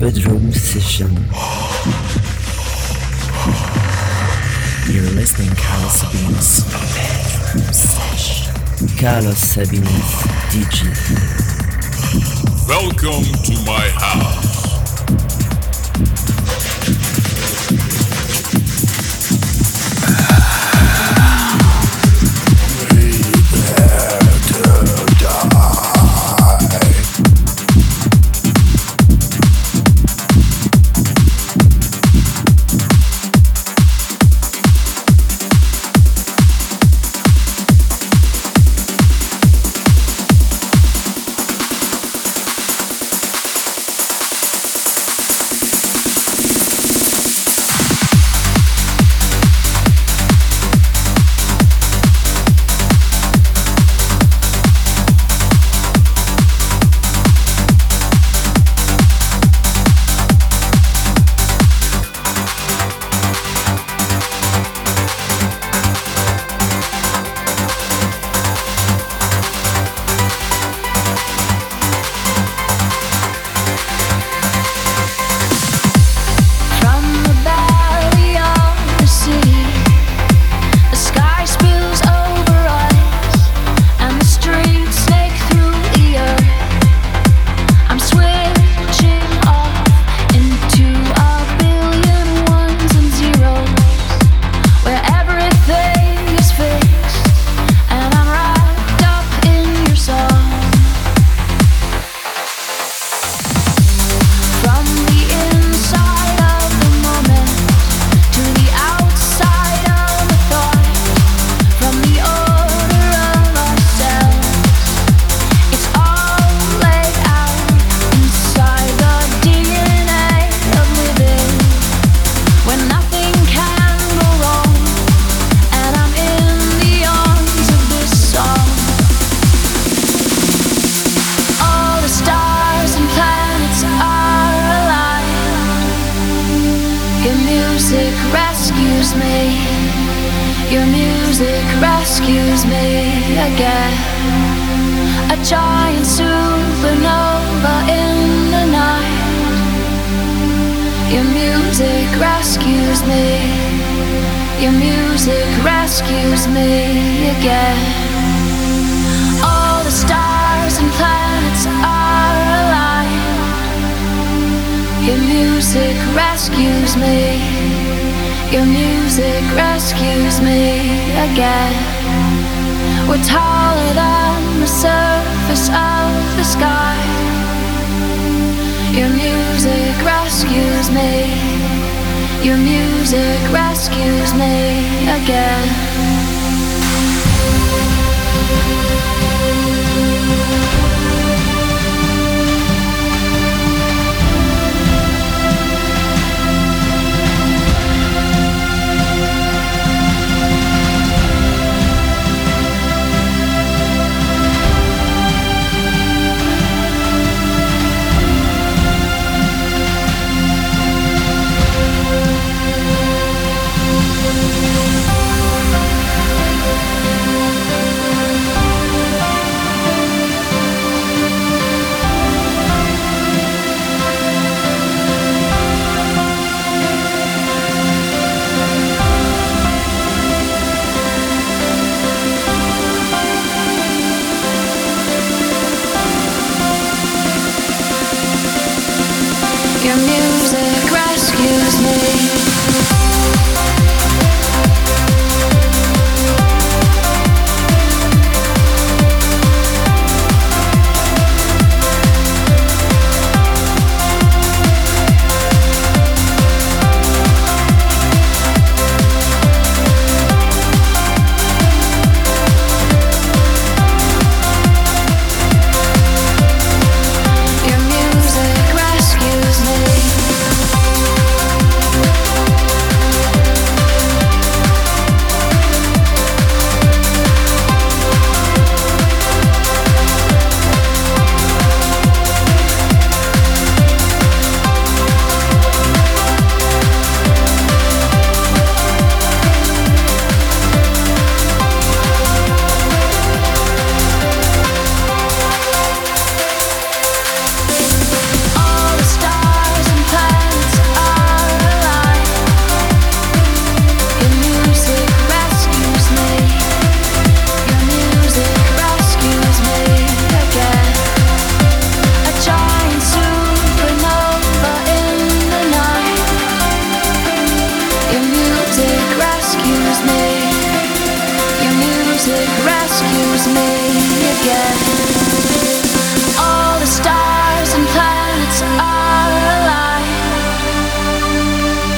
Bedroom Session. You're listening Carlos Sabines. Bedroom Session. Carlos Sabines, DJ. Welcome to my house.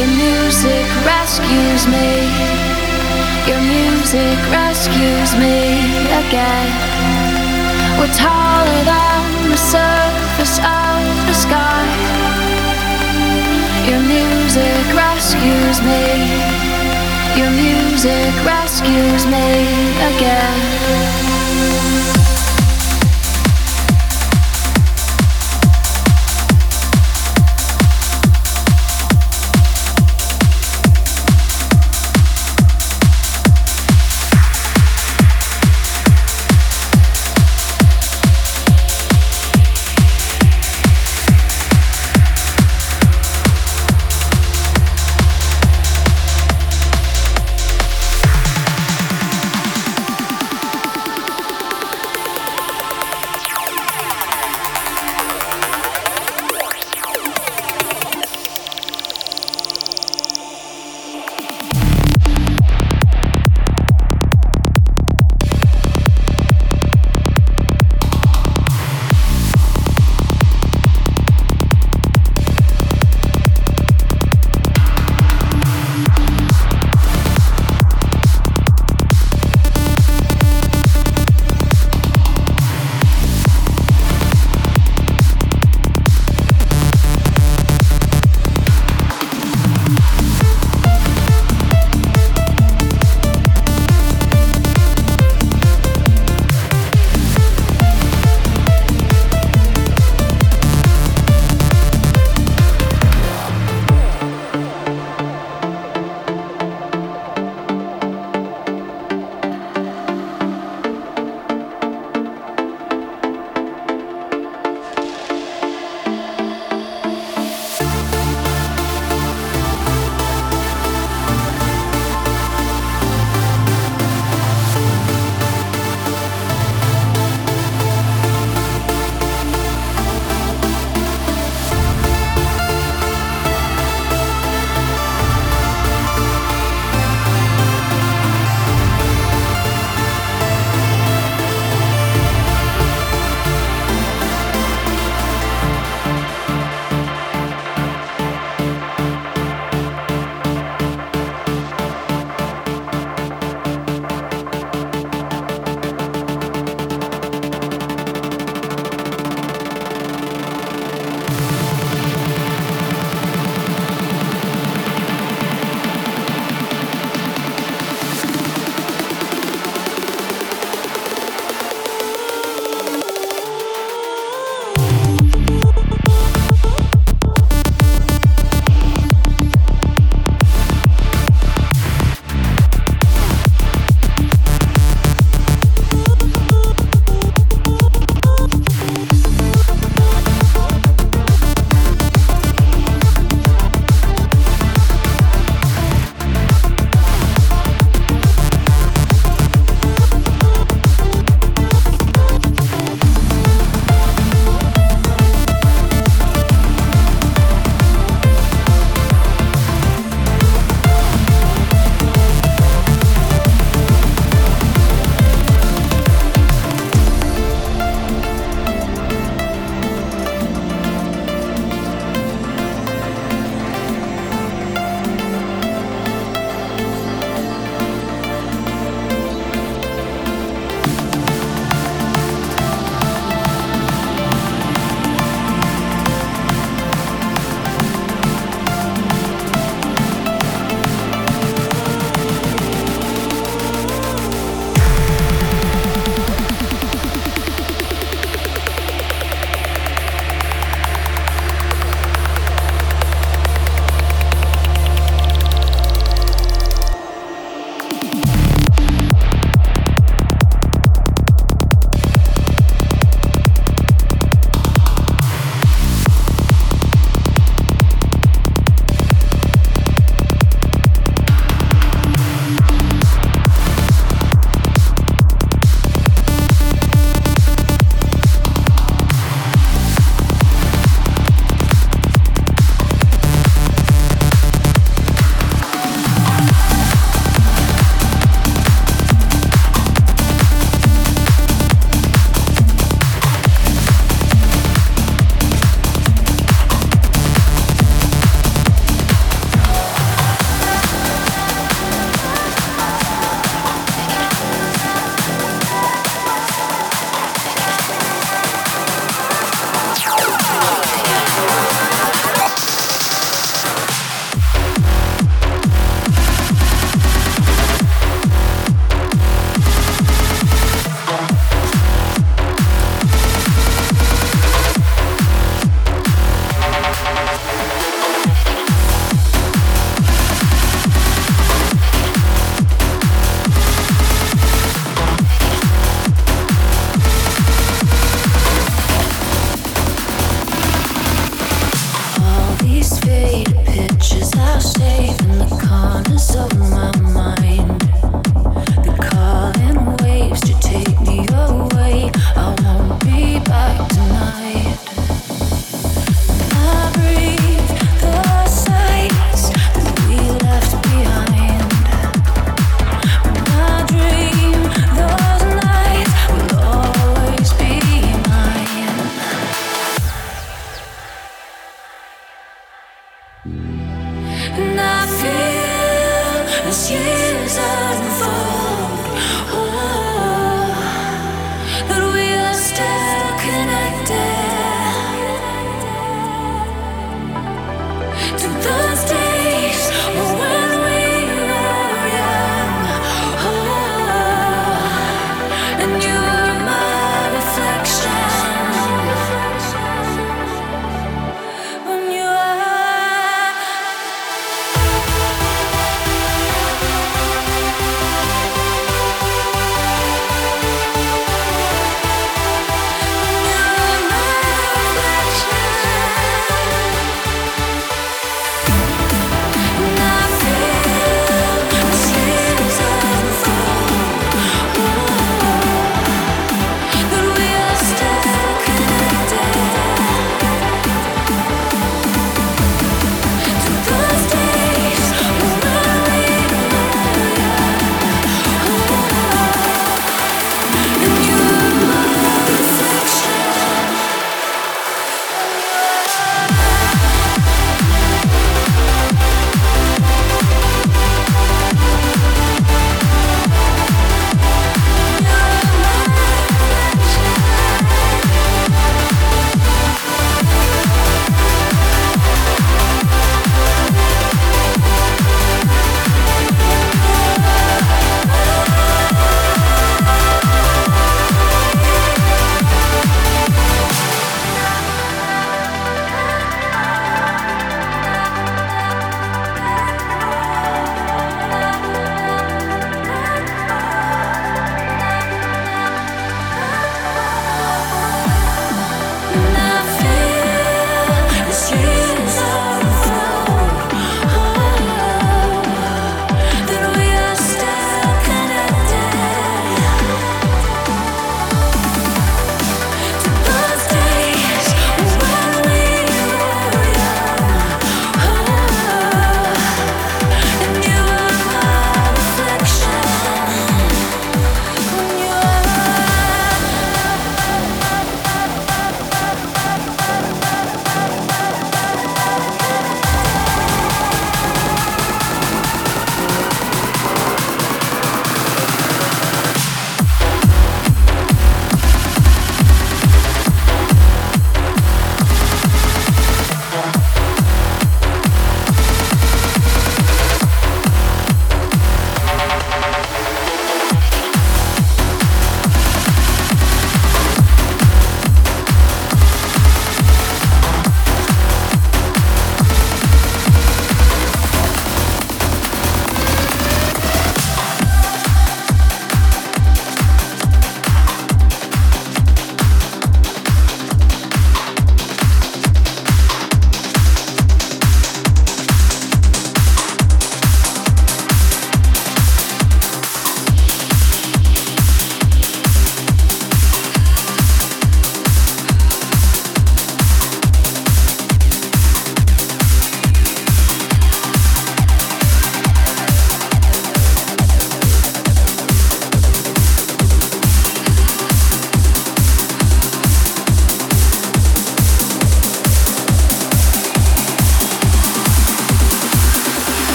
Your music rescues me. Your music rescues me again. We're taller than the surface of the sky. Your music rescues me. Your music rescues me again.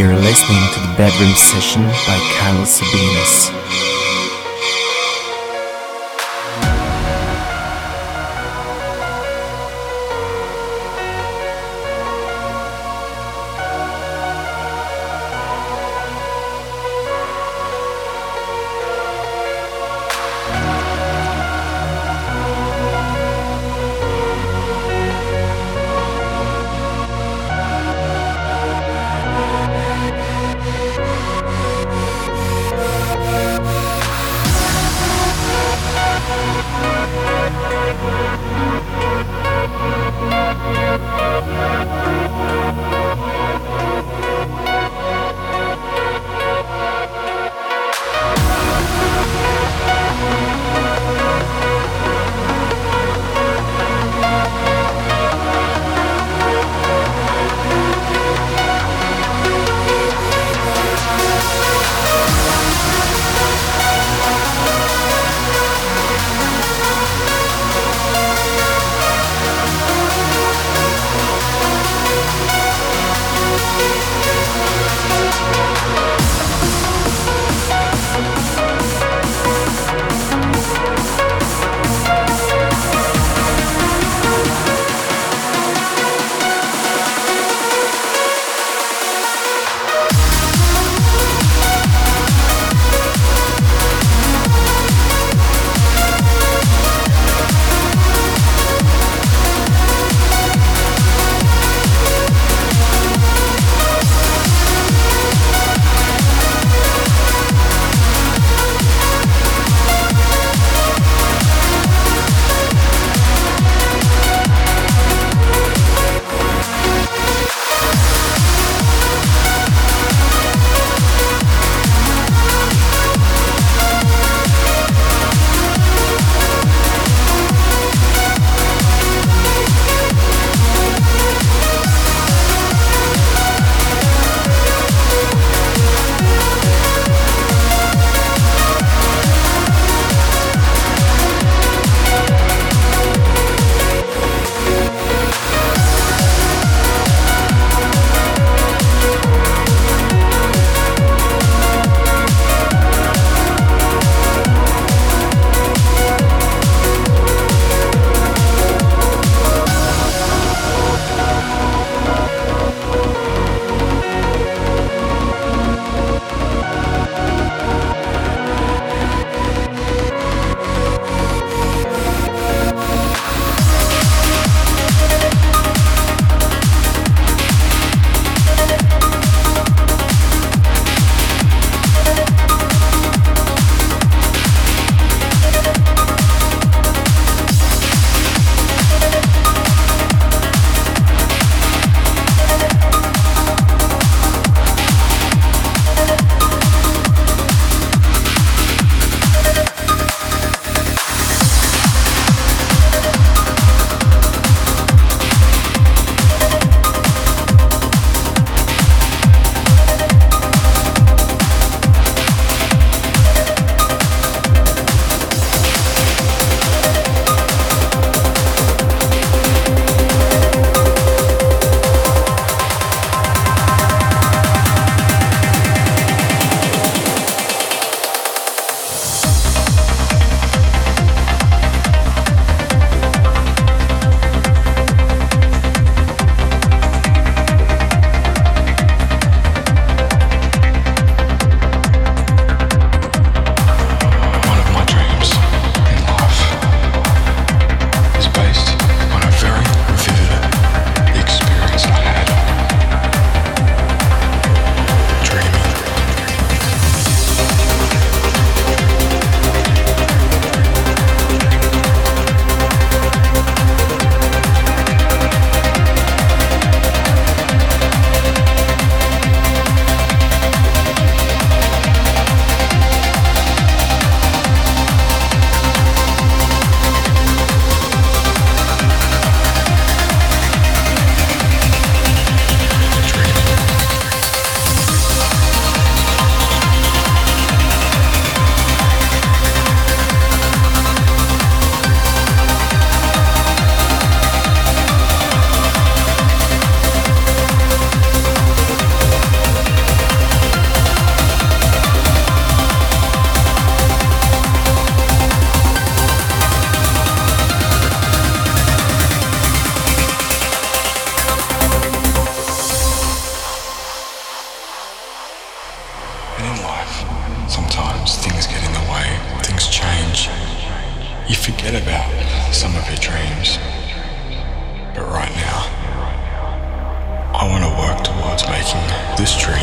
You're listening to the bedroom session by Carlos Sabinas. This dream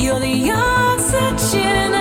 You're the oxygen